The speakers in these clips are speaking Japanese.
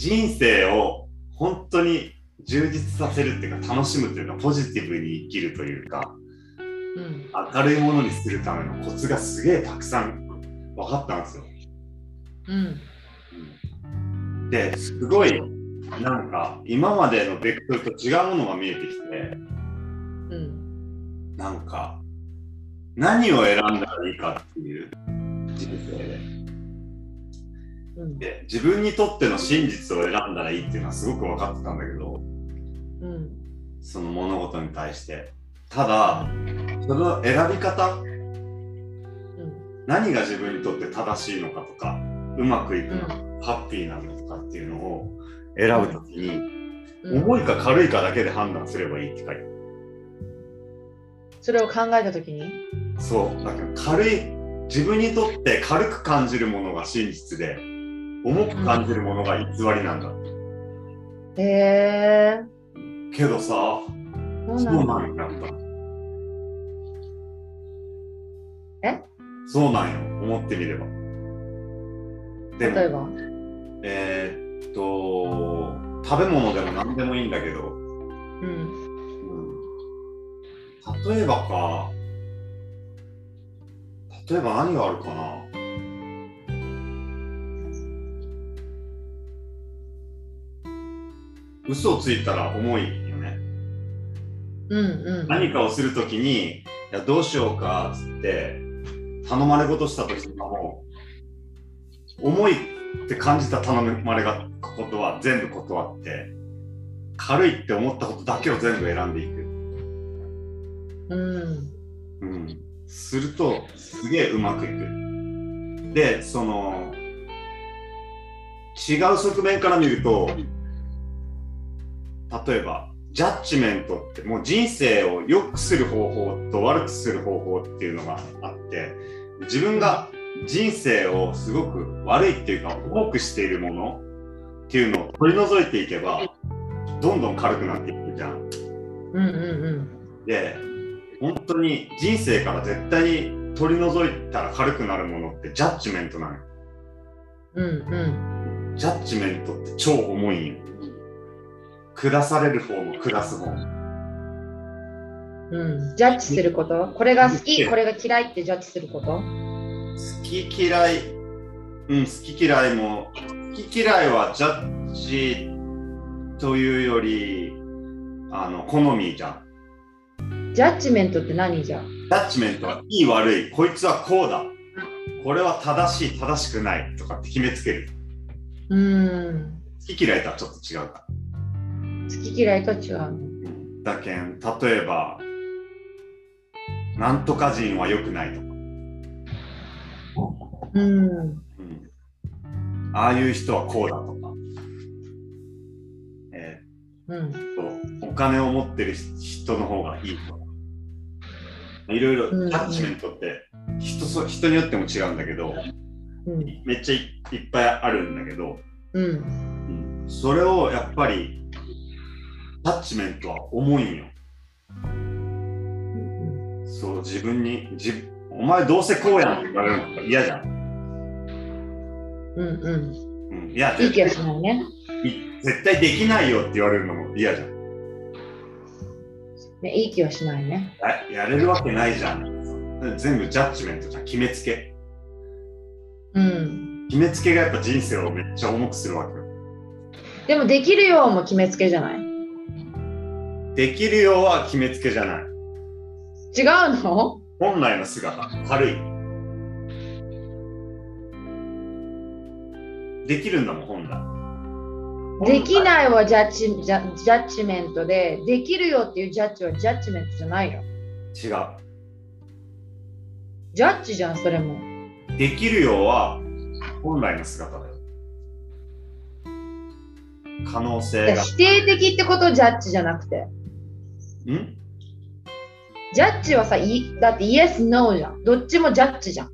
人生を本当に充実させるっていうか楽しむっていうかポジティブに生きるというかうん。明るいものにするためのコツがすげえたくさん分かったんですよ。うん。ですごいなんか今までのベクトルと違うものが見えてきてうん。なんか何を選んだらいいかっていう人生でうん。で自分にとっての真実を選んだらいいっていうのはすごく分かってたんだけどうん。その物事に対してただその選び方うん。何が自分にとって正しいのかとかうまくいくのか、うハッピーなのかっていうのを選ぶときに、うん。重いか軽いかだけで判断すればいいって書いてそれを考えたときに？そうだから軽い自分にとって軽く感じるものが真実で重く感じるものが偽りなんだ、へえけどさそうそうなんだ。なんだえ？そうなんよ。思ってみれば。でも例えば？えーっと食べ物でも何でもいいんだけど、うん。うん、例えばか。例えば何があるかな嘘をついたら重いよねうんうん。何かをするときにいやどうしようかっつって頼まれ事した時とかも重いって感じた頼まれがことは全部断って軽いって思ったことだけを全部選んでいく、うん。うん、するとすげえうまくいくでその違う側面から見ると例えばジャッジメントってもう人生を良くする方法と悪くする方法っていうのがあって自分が人生をすごく悪いっていうか重くしているものっていうのを取り除いていけばどんどん軽くなっていくじゃん。うんうんで本当に人生から絶対に取り除いたら軽くなるものってジャッジメントなのよ。うん。うんジャッジメントって超重いんよ。下される方も下す方も。うん。うん。ジャッジすること？これが好き、これが嫌いってジャッジすること？好き嫌い、うん、好き嫌いも、好き嫌いはジャッジというより、あの、好みじゃん。ジャッジメントって何じゃ？んジャッジメントはいい悪い、こいつはこうだ。これは正しい、正しくないとかって決めつける。うん。好き嫌いとはちょっと違うか。好き嫌いとは違うだけん、例えば、なんとか人は良くないとか。うん。うんああいう人はこうだとか。えうん。ーっと、お金を持ってる人の方がいいとか。いろいろ、うんうんジャッジメントって人そ人によっても違うんだけど、うん。めっちゃいいっぱいあるんだけど、うん。うんそれをやっぱり、ジャッジメントは重いんよ。そう、自分に、じお前どうせこうやんって言われるのとか嫌じゃん。うん。うん。うん、いや、いい気が絶しないね。い絶対できないよって言われるのも嫌じゃん。ねいい気はしないね。ややれるわけないじゃん。全部ジャッジメントじゃん。決めつけ。うん。決めつけがやっぱ人生をめっちゃ重くするわけよ。でもできるようも決めつけじゃない？できるようは決めつけじゃない。違うの？本来の姿、軽い。できるんだもん、本来。できないはジャッジジャジャッジメントで、できるよっていうジャッジはジャッジメントじゃないよ。違う。ジャッジじゃん、それも。できるようは本来の姿だよ。可能性が。否定的ってことジャッジじゃなくて。ん？ジャッジはさ、いだってイエス、ノーじゃん。どっちもジャッジじゃん。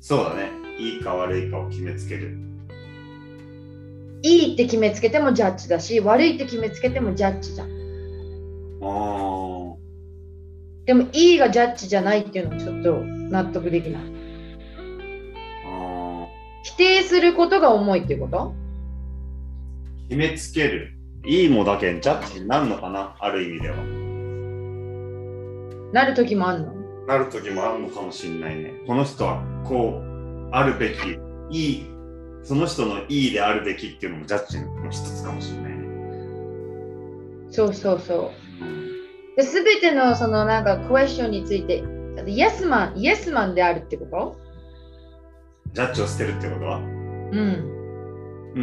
そうだね。いいか悪いかを決めつける。いいって決めつけてもジャッジだし、悪いって決めつけてもジャッジじゃん。ああ。でも、いいがジャッジじゃないっていうのはちょっと納得できない。あ否定することが重いっていうこと？決めつける。いいもだけんジャッジになるのかな？ある意味では。なる時もあんの？なる時もあるのかもしれないね。この人はこうあるべき、いい、その人のいいであるべきっていうのもジャッジの一つかもしれないね。そうそうそう。うんで、すべてのそのなんかクエスチョンについて、イエスマン、イエスマンであるってこと？ジャッジを捨てるってことは？うん。うー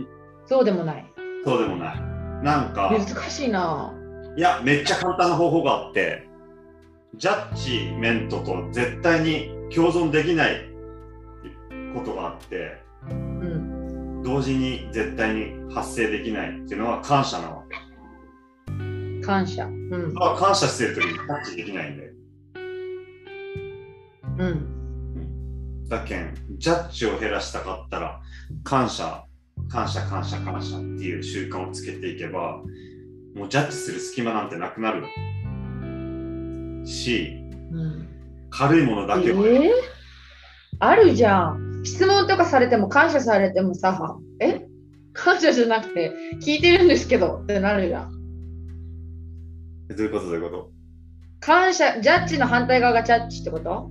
ん、そうでもない。そうでもない。なんか、難しいな。いや、めっちゃ簡単な方法があって、ジャッジメントと絶対に共存できないことがあって、うん。同時に絶対に発生できないっていうのは感謝なわけ。感謝。うん。まあ感謝してる時にジャッジできないんだよ。うん。だけん、ジャッジを減らしたかったら、感謝、感謝、感謝、感謝っていう習慣をつけていけば、もうジャッジする隙間なんてなくなるし、うん、軽いものだけは、えー？あるじゃん。質問とかされても感謝されてもさ、え？感謝じゃなくて聞いてるんですけどってなるじゃん。どういうことどういうこと？感謝、ジャッジの反対側がジャッジってこと？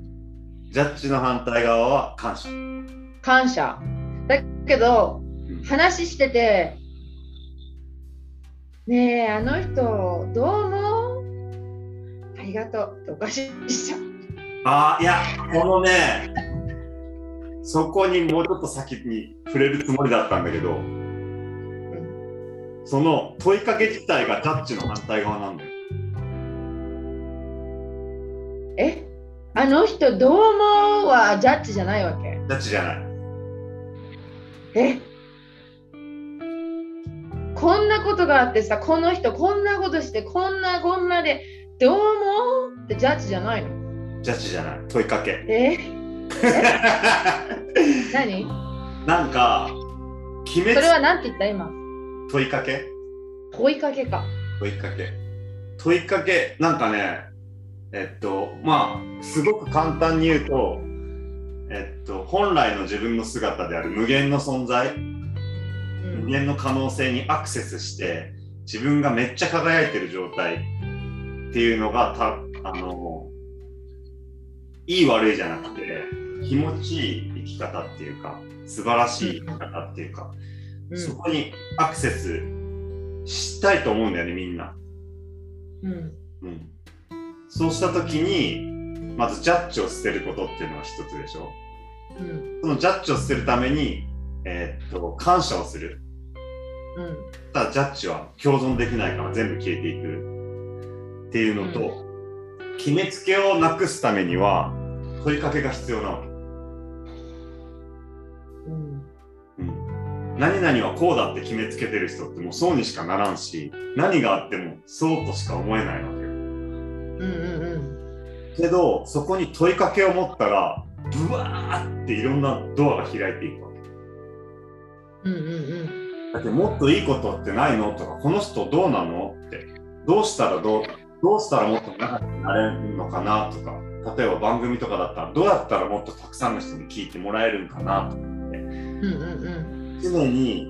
ジャッジの反対側は感謝。感謝。だけど、うん話してて、ねえ、あの人、どうもありがとうっておかしいじゃん。ああ、いや、このね、そこにもうちょっと先に触れるつもりだったんだけど、その問いかけ自体がジャッジの反対側なんだよ。え？あの人、どうもはジャッジじゃないわけ。ジャッジじゃない。え？こんなことがあってさ、この人こんなことして、こんなこんなで、どうもってジャッジじゃないのジャッジじゃない。問いかけ。え？何？なんか、決めつそれは何て言った今？問いかけ問いかけか。問いかけ。問いかけ、なんかね、えっと、まあ、すごく簡単に言うと、えっと、本来の自分の姿である無限の存在、うん無限の可能性にアクセスして、自分がめっちゃ輝いてる状態っていうのが、たあの、いい悪いじゃなくて、気持ちいい生き方っていうか、素晴らしい生き方っていうか、うんそこにアクセスしたいと思うんだよね、みんな。うんうん、そうしたときに、まずジャッジを捨てることっていうのが一つでしょ。うんそのジャッジを捨てるために、えーっと、感謝をする。うんただジャッジは共存できないから全部消えていくっていうのと、決めつけをなくすためには問いかけが必要なわけ。うんうん、何々はこうだって決めつけてる人ってもうそうにしかならんし何があってもそうとしか思えないわけよ。うんうんけどそこに問いかけを持ったらブワーっていろんなドアが開いていくわけ。うんうんうんだってもっといいことってないのとかこの人どうなのって。どうしたらどうどうしたらもっと仲良くなれるのかなとか。例えば番組とかだったらどうやったらもっとたくさんの人に聞いてもらえるんかなとかうんうん常に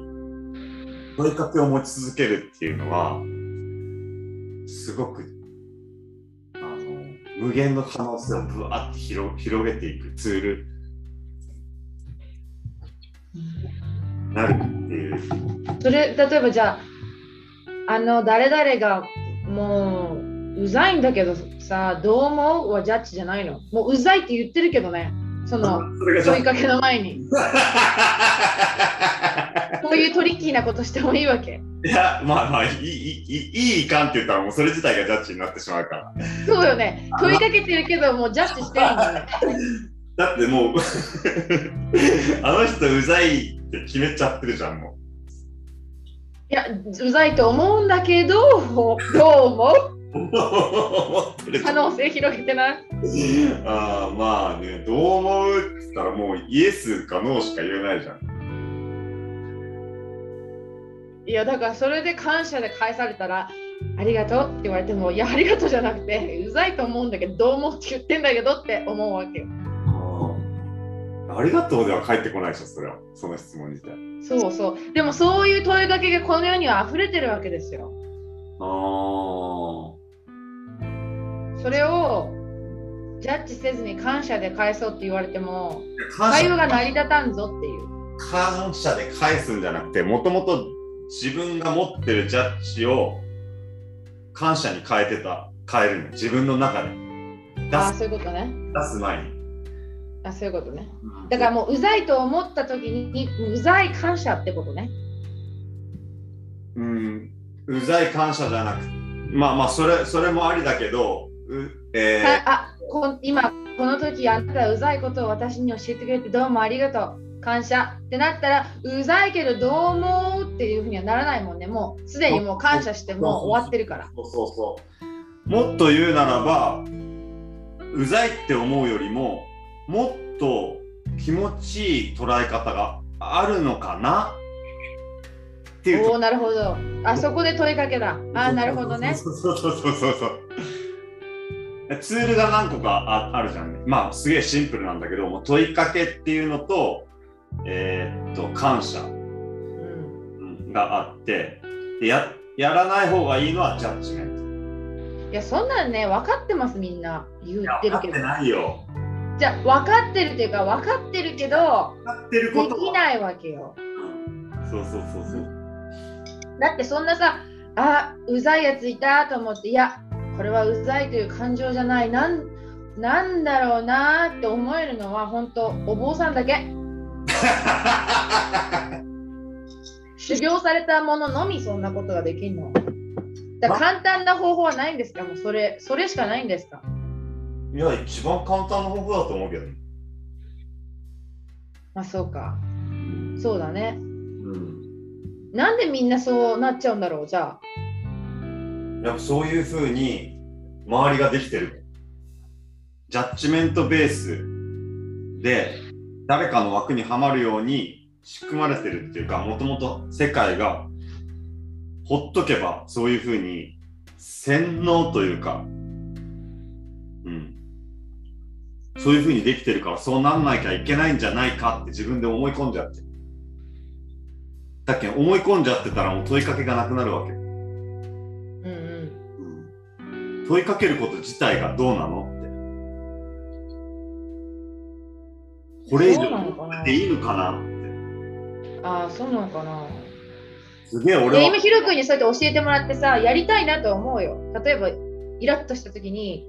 問いかけを持ち続けるっていうのはすごくあの無限の可能性をぶわって広広げていくツール。になるっていう。それ例えばじゃああの誰々がもううざいんだけどさどう思う？はジャッジじゃないの。もううざいって言ってるけどね。その問いかけの前に。こういうトリッキーなことしてもいいわけ。いや、まあまあ、いい、いい、いい、いかんって言ったら、もうそれ自体がジャッジになってしまうから。そうよね。問いかけてるけどもうジャッジしてるんだよね。だってもう、あの人うざいって決めちゃってるじゃん、もいやうざいと思うんだけどどう思う？可能性広げてない？ああ、まあね、どう思うって言ったら、もうイエスかノーしか言えないじゃん。いやだからそれで感謝で返されたらありがとうって言われてもいやありがとうじゃなくてうざいと思うんだけどどう思うって言ってんだけどって思うわけよ。あありがとうでは返ってこないでしょ、それは。その質問自体。そうそう。でもそういう問いかけがこの世には溢れてるわけですよ。あそれをジャッジせずに感謝で返そうって言われても、会話が成り立たんぞっていう。感謝で返すんじゃなくて、もともと自分が持ってるジャッジを感謝に変えてた、変えるの。自分の中で。出ああ、すそういうことね。出す前に。あそういうことね。だからもううざいと思った時に、うざい感謝ってことね。うん、うざい感謝じゃなくまあまあそれそれもありだけど、うえー。はいあこん今この時あなたはうざいことを私に教えてくれてどうもありがとう。感謝ってなったらうざいけどどう思うっていうふうにはならないもんね。もうすでにもう感謝してもう。終わってるから。そうそうそう。もっと言うならばうざいって思うよりももっと気持ちいい捉え方があるのかな？っていうおおなるほど。あそこで問いかけだ。あなるほどね。そうそうそうそうそう。ツールが何個かああるじゃん。ね。まあすげえシンプルなんだけどもう問いかけっていうのとえーっと感謝。があって。でややらない方がいいのはジャッジメント。いやそんなんね分かってますみんな。言ってるけど。分かってないよ。じゃあ分かってるっていうか分かってるけど分かってることは。できないわけよ。うんそうそうそうそう。だってそんなさあうざいやついたと思っていやこれはうざいという感情じゃない。なんなんだろうなって思えるのは本当お坊さんだけ。修行されたもののみそんなことができるの。だ簡単な方法はないんですか？もうそれそれしかないんですか？いや一番簡単な方法だと思うけどね。まあそうかそうだねうん。なんでみんなそうなっちゃうんだろうじゃあやっぱそういうふうに周りができてる。ジャッジメントベースで誰かの枠にはまるように仕組まれてるっていうか、もともと世界がほっとけばそういうふうに洗脳というか、うん。そういうふうにできてるからそうなんなきゃいけないんじゃないかって自分で思い込んじゃって。だっけ思い込んじゃってたらもう問いかけがなくなるわけ。うんうん問いかけること自体がどうなのって。これ以上かなでいいのかなって。ああそうなのかなすげえ俺はで今ヒロ君にそうやって教えてもらってさやりたいなと思うよ例えばイラッとした時に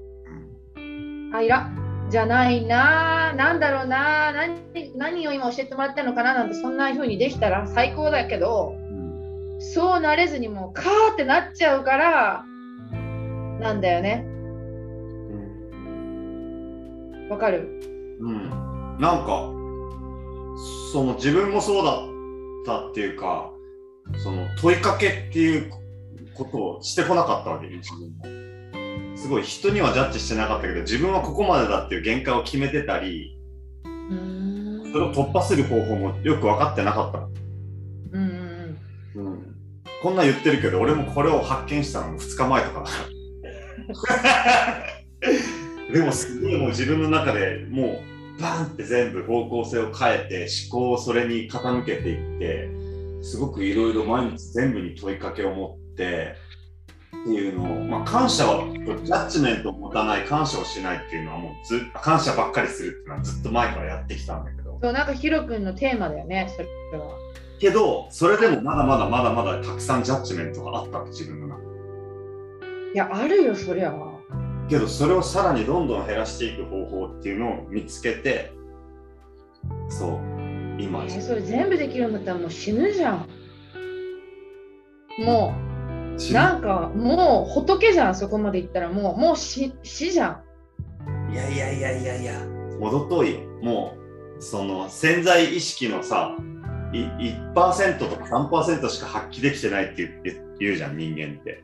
あイラじゃないななんだろうな何何を今教えてもらったのかななんてそんな風にできたら最高だけどそうなれずにもうカーってなっちゃうからなんだよね。うんかる？うん。なんかその自分もそうだったっていうかその問いかけっていうことをしてこなかったわけね自分も。すごい人にはジャッジしてなかったけど自分はここまでだっていう限界を決めてたりそれを突破する方法もよく分かってなかったの。うんうんうん。こんなん言ってるけど俺もこれを発見したのも2日前とか。だ でもすげえもう自分の中でもうバンって全部方向性を変えて思考をそれに傾けていってすごくいろいろ毎日全部に問いかけを持ってっていうのを、まあ、感謝はジャッジメントを持たない感謝をしないっていうのはもうず感謝ばっかりするっていうのはずっと前からやってきたんだけど。そうなんかヒロ君のテーマだよねそれは。けどそれでもまだまだまだまだたくさんジャッジメントがあった自分の中。でいやあるよそりゃ。けどそれをさらにどんどん減らしていく方法っていうのを見つけてそう今、えーそれ全部できるんだったらもう死ぬじゃん。もうなんかもう仏じゃんそこまでいったらもうもう死死じゃん。いやいやいやいやいや。程遠いよ。もうその潜在意識のさい1%とか3%しか発揮できてないって言って言うじゃん人間って。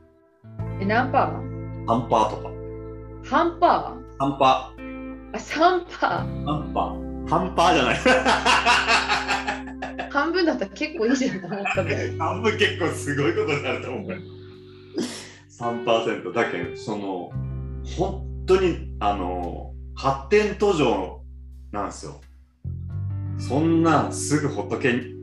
え何パー？半パーとか。半パ半パー。あ3パー。半パー。半パーじゃない。ー半分だったら結構いいじゃんと思ったんだよ半分結構すごいことになると思う。よ3%だけどその本当にあの発展途上なんですよそんなすぐ仏に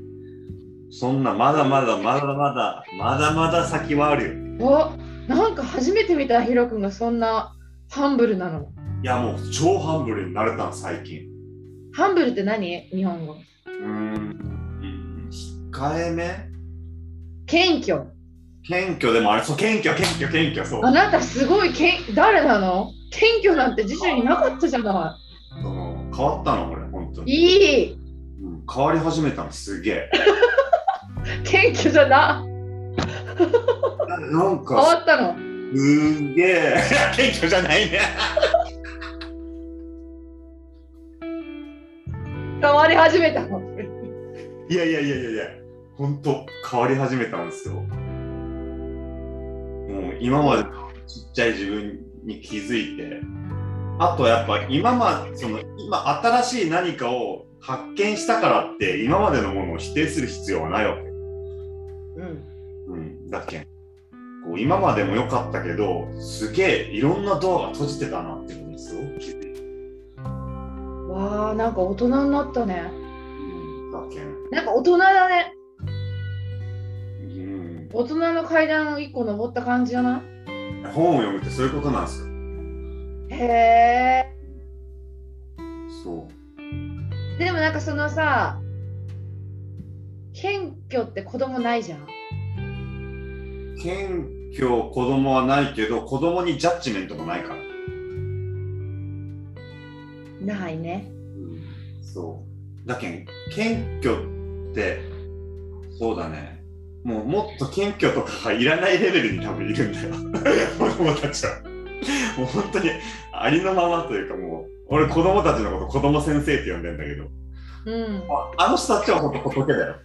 そんなまだまだまだまだまだまだ先はあるよおなんか初めて見たヒロ君がそんなハンブルなの。いやもう超ハンブルになれたの最近ハンブルって何？日本語。うーん控えめ？謙虚。謙虚でもあれそう謙虚謙虚謙虚そう。あなたすごいけん誰なの？謙虚なんて辞書になかったじゃなその変わったの俺本当い。に、いい。うん、変わり始めたのすげえ。謙虚じゃな。なん変かわったの？すげえ。謙虚じゃないね。変わり始めたの。いやいやいやいやいや本当変わり始めたんですよもう今までのちっちゃい自分に気づいてあとやっぱ今まその今新しい何かを発見したからって今までのものを否定する必要はないわけうん。うん、だっけんこう今までも良かったけどすげえいろんなドアが閉じてたなっていうのにすごく気づいた、わあ、なんか大人になったね。うん、だっけん、なんか大人だね。うん、大人の階段を一個登った感じだな。本を読むってそういうことなんですよへえ。そうでもなんかそのさ、謙虚って子供ないじゃん？謙虚子供はないけど子供にジャッジメントもないから、ないね。そうだけん謙虚ってそうだねもうもっと謙虚とかがいらないレベルに多分いるんだよ 子供たちはもう本当にありのままというかもう俺子供たちのこと子供先生って呼んでんだけどうん。ああの人たちは本当仏だよ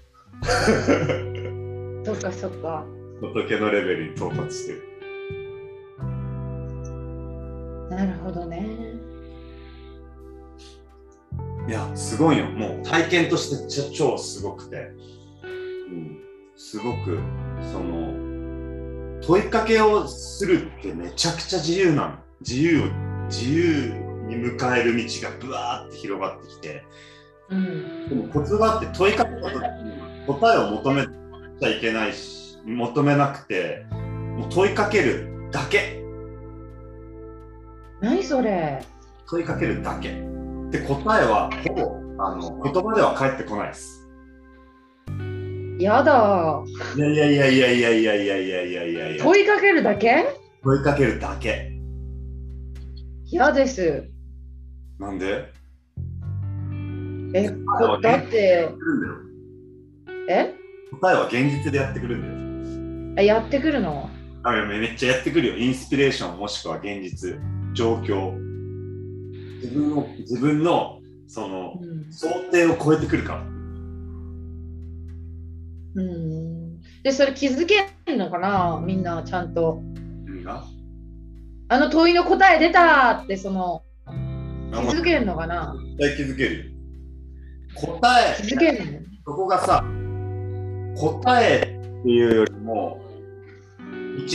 そっかそっか。仏のレベルに到達してるなるほどね。いや、すごいよ。もう体験として超すごくて、うん、すごく、その、問いかけをするってめちゃくちゃ自由なの。自由を、自由に迎える道がブワーって広がってきて、うん。でもコツがあって問いかけた時に答えを求めちゃいけないし、求めなくて、もう問いかけるだけ。何それ？問いかけるだけ。で、答えはほぼあの言葉では返ってこないです。やだ。いやいやいやいやいやいやいやいやいやいやいや問いかけるだけ？問いかけるだけ。嫌です。なんで？え、こだって、え？答えは現実でやってくるんだよ。あやってくるの？あめめっちゃやってくるよ。インスピレーションもしくは現実、状況。自分の自分のそのうん。想定を超えてくるから。うん、で、それ気づけるのかな？みんなちゃんと。あの問いの答え出たって、その、あ気づけるのかな？絶対気づけるよ。答え、気づけるの？そこがさ、答えっていうよりも、道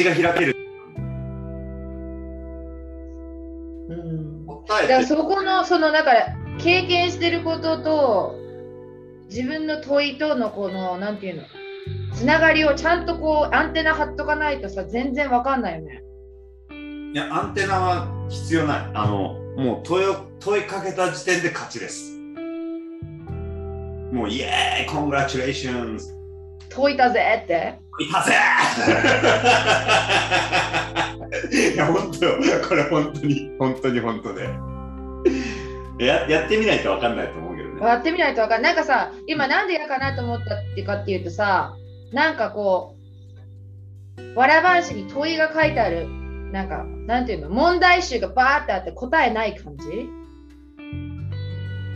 が開ける。うん。だからそこの、その、だから、経験してることと、自分の問いとのこの、なんていうの、つながりをちゃんとこう、アンテナ張っとかないとさ、全然わかんないよね。いや、アンテナは必要ない。あの、もう問いを問いかけた時点で勝ちです。もう、イエーイコングラチュレーションズ解いたぜって。いたぜ いや、本当よ。これ本当に、本当に本当で。ややってみないと分かんないと思う。やってみないとわかんない。なんかさ、今なんで嫌かなと思ったってかっていうとさ、なんかこう、わらばんしに問いが書いてある、なんか、なんていうの、問題集がバーってあって答えない感じ？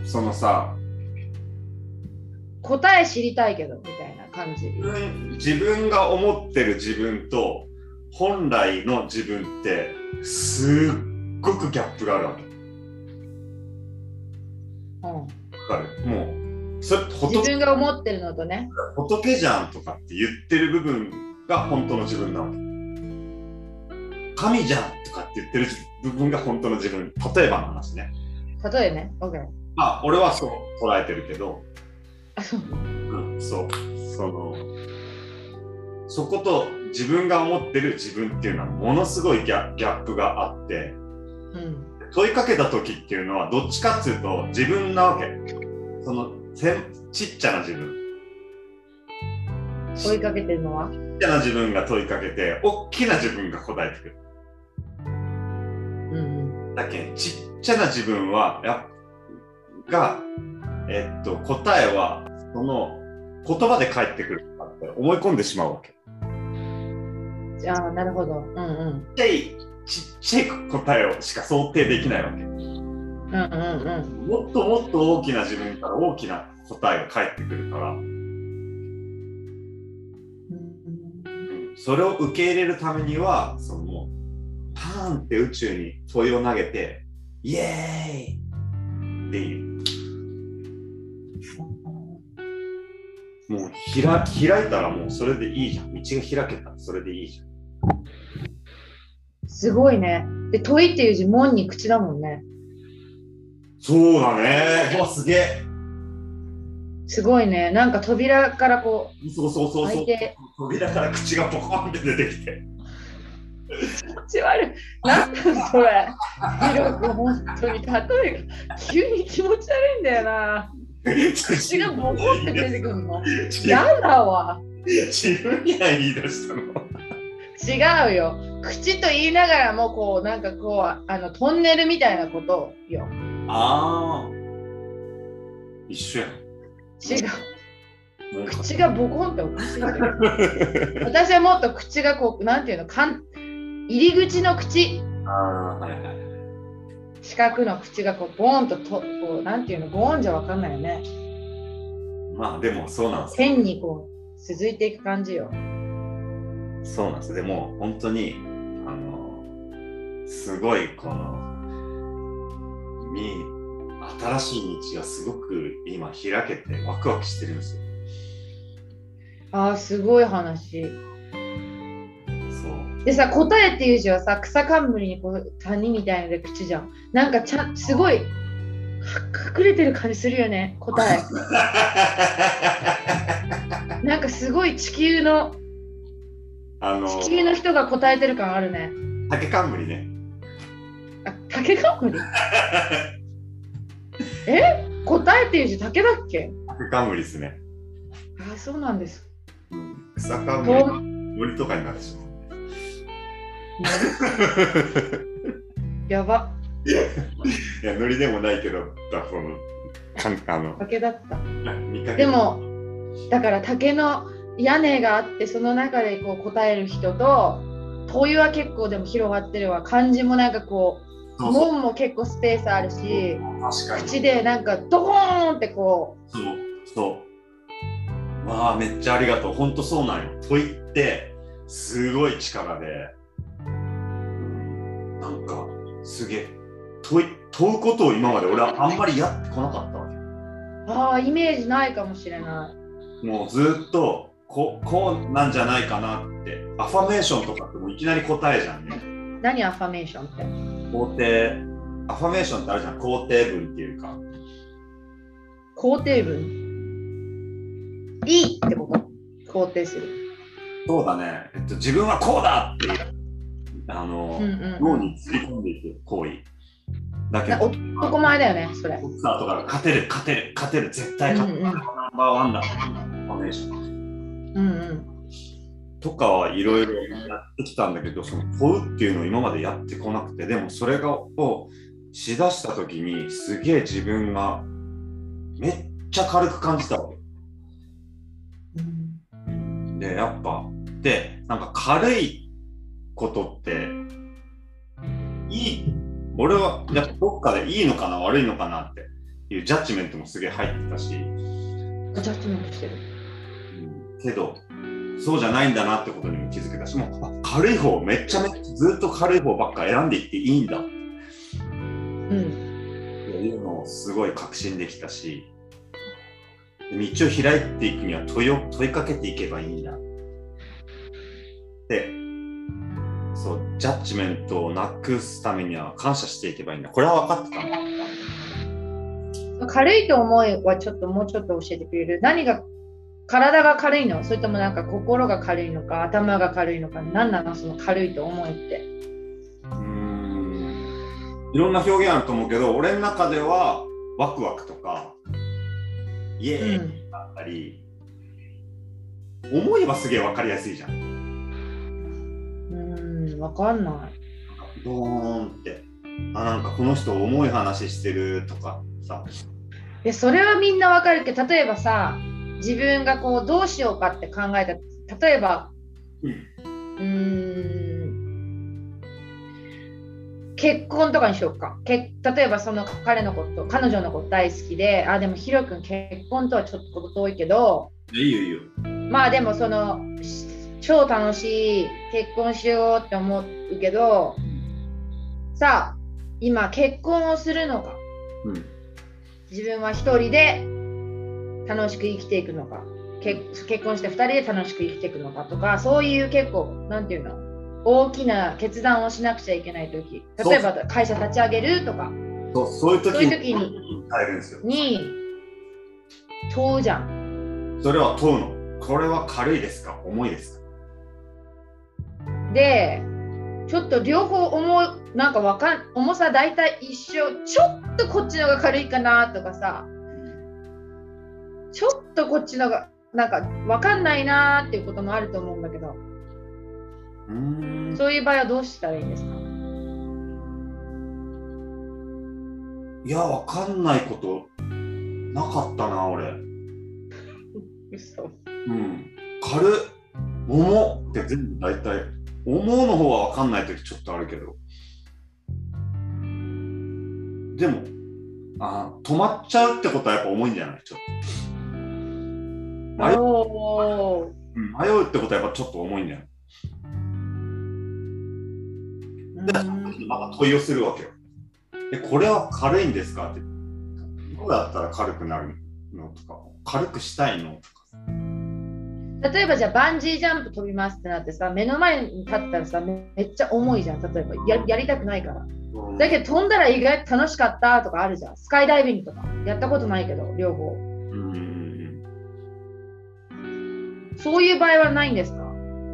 そのさ、答え知りたいけど、みたいな感じ。自分自分が思ってる自分と本来の自分ってすっごくギャップがあるわけ。かるもうそれ自仏分が思ってるのとね。仏じゃんとかって言ってる部分が本当の自分なわけ。神じゃんとかって言ってる部分が本当の自分。例えばの話ね。例えね、OK。まあ俺はそう捉えてるけどあそううん、そうそのそこと自分が思ってる自分っていうのはものすごいギャギャップがあってうん問いかけた時っていうのはどっちかっていうと自分なわけそのせちっちゃな自分。追いかけてるのは？ちっちゃな自分が問いかけて大きな自分が答えてくる。うんだけんちっちゃな自分はやがえっと答えはその言葉で返ってくるって思い込んでしまうわけ。うんじゃあなるほど。うんうん。ちっちゃいちっちゃい答えをしか想定できないわけうんうんうん。もっともっと大きな自分から大きな答えが返ってくるから。うんそれを受け入れるためにはそのパーンって宇宙に問いを投げてイエーイっていう。もうひら開いたらもうそれでいいじゃん。道が開けたらそれでいいじゃん。すごいね。で、問いっていう字、門に口だもんね。そうだねうわすげえすごいね。なんか扉からこそうそうそうそう開いて扉から口がポコンって出てきてう、気持ち悪い。なんだそれ。ヒロ君、本当に例えが急に気持ち悪いんだよな。口がボコって出てくるの。自やだわ。自分には言い出したの違うよ。口と言いながらも、こう、なんかこう、あのトンネルみたいなことよ。ああ一緒やん。違う。口がボコンっておかしいんだけど。私はもっと口がこう、なんていうの、かん入り口の口。ああはいはい四角の口がこうボーンととこうなんていうのボーンじゃわかんないよね。まあでもそうなんですよ。線にこう続いていく感じよ。そうなんです。でも本当にあのすごいこのみ新しい道がすごく今開けてワクワクしてるんですよ。あーすごい話。そう。でさ答えっていう字はさ草冠にこう谷みたいので口じゃん。なんかちゃんすごいは隠れてる感じするよね答え。なんかすごい地球のあの地球の人が答えてる感あるね。竹冠ねあ竹冠？え？答えっていう字竹だっけ？竹冠ですね。あそうなんです。草と冠森とかになるし。やば。いやノリでもないけどだこのかんあの竹だった。でもだから竹の屋根があってその中でこう答える人と問いは結構でも広がってるわ。漢字もなんかこう門も結構スペースあるし口でなんかドコーンってこそうそう。わあめっちゃありがとう。ほんとそうなんよ。問いってすごい力で。うんなんかすげえ。問い問うことを今まで俺はあんまりやってこなかったわけ。うああイメージないかもしれない。もうずっとここうなんじゃないかなって。アファメーションとかってもういきなり答えじゃんね。何アファメーションって？肯定アファメーションってあるじゃん肯定文っていうか。肯定文？いいってこと？肯定する。そうだね、えっと、自分はこうだっていうあの、うんうん脳につり込んでいく行為。だけなど男前だよねそれ。ボクサーとかが勝てる勝てる勝てる絶対勝てる、うんうんナンバーワンだファメーション。うんうんとかはいろいろやってきたんだけどその問うっていうのを今までやってこなくてでもそれがをしだした時にすげえ自分がめっちゃ軽く感じたわけ。でやっぱでなんか軽いことっていい俺はやっぱどっかでいいのかな悪いのかなっていうジャッジメントもすげえ入ってたし、ジャッジメントしてる。けどそうじゃないんだなってことにも気づけたしもう軽い方めっちゃめっちゃずっと軽い方ばっか選んでいっていいんだ。っていうのをすごい確信できたし道を開いていくには問い問いかけていけばいいんだ。でそうジャッジメントをなくすためには感謝していけばいいんだ。これは分かってたんだ。軽いと思いはちょっともうちょっと教えてくれる？何が体が軽いのそれともなんか心が軽いのか頭が軽いのか何なのその軽いと思いって。うーんいろんな表現あると思うけど俺の中ではワクワクとかイエうーイんだったり、思えばすげえ分かりやすいじゃん。うん、わかんない。ドーンってあなんかこの人重い話してるとかさでそれはみんなわかるけど例えばさ自分がこうどうしようかって考えた例えばうん。結婚とかにしようか。け例えばその彼のこと彼女のこと大好きであでもヒロ君結婚とはちょっと遠いけどいいよいいよ。まあでもそのし超楽しい結婚しようって思うけどさあ今結婚をするのか。うん。自分は一人で楽しく生きていくのか。結結婚して2人で楽しく生きていくのかとかそういう結構なんていうの大きな決断をしなくちゃいけない時。例えば会社立ち上げるとか。そうそういう時に変えるんですよ。に問うじゃん。それは問うの。これは軽いですか？重いですか？でちょっと両方重いなんかわかん重さ大体一緒。ちょっとこっちの方が軽いかなとかさちょっとこっちのがなんかわかんないなーっていうこともあると思うんだけど。そういう場合はどうしたらいいんですか？いやわかんないことなかったな俺。嘘。うん。軽っ重って全部大体重の方はわかんない時ちょっとあるけど。でもあ止まっちゃうってことはやっぱ重いんじゃない？ちょっと迷う迷うってことはやっぱちょっと重いん。だよでうんまた問いをするわけよ。でこれは軽いんですか？って。どうやったら軽くなるの？とか。軽くしたいの？とか。例えばじゃあバンジージャンプ飛びますってなってさ目の前に立ったらさめめっちゃ重いじゃん。例えばややりたくないから。だけど飛んだら意外と楽しかったとかあるじゃん。スカイダイビングとか。やったことないけど両方そういう場合はないんですか？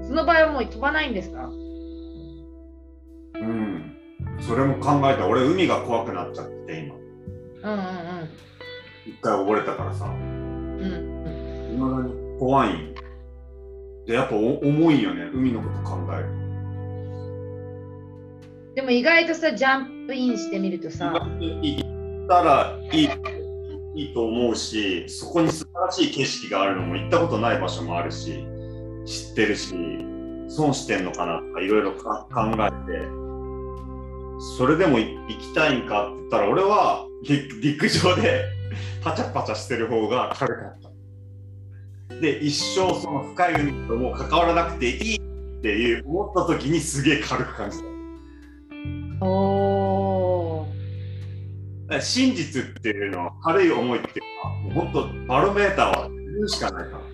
その場合はもう飛ばないんですか？うん。うんそれも考えた。俺海が怖くなっちゃって今。うんうん一回溺れたからさ。うんうん。いまだに怖い。んでやっぱお重いよね。海のこと考える。でも意外とさジャンプインしてみるとさ。行ったらいいいいと思うしそこに素晴らしい景色があるのも行ったことない場所もあるし知ってるし損してんのかなとかいろいろ考えてそれでも行きたいんかって言ったら俺は陸陸上でパチャパチャしてる方が軽かった。で一生その深い海とも関わらなくていいっていう思った時にすげえ軽く感じた。真実っていうのは軽い思いっていうのはもう本当バロメーターは自分しかないから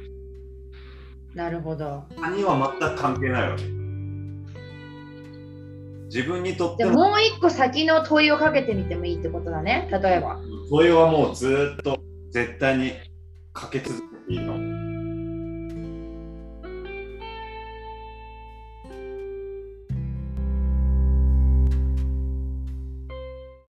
なるほど。他人は全く関係ないわけ。自分にとってでももう一個先の問いをかけてみてもいいってことだね。例えば。問いはもうずっと絶対にかけ続けていいの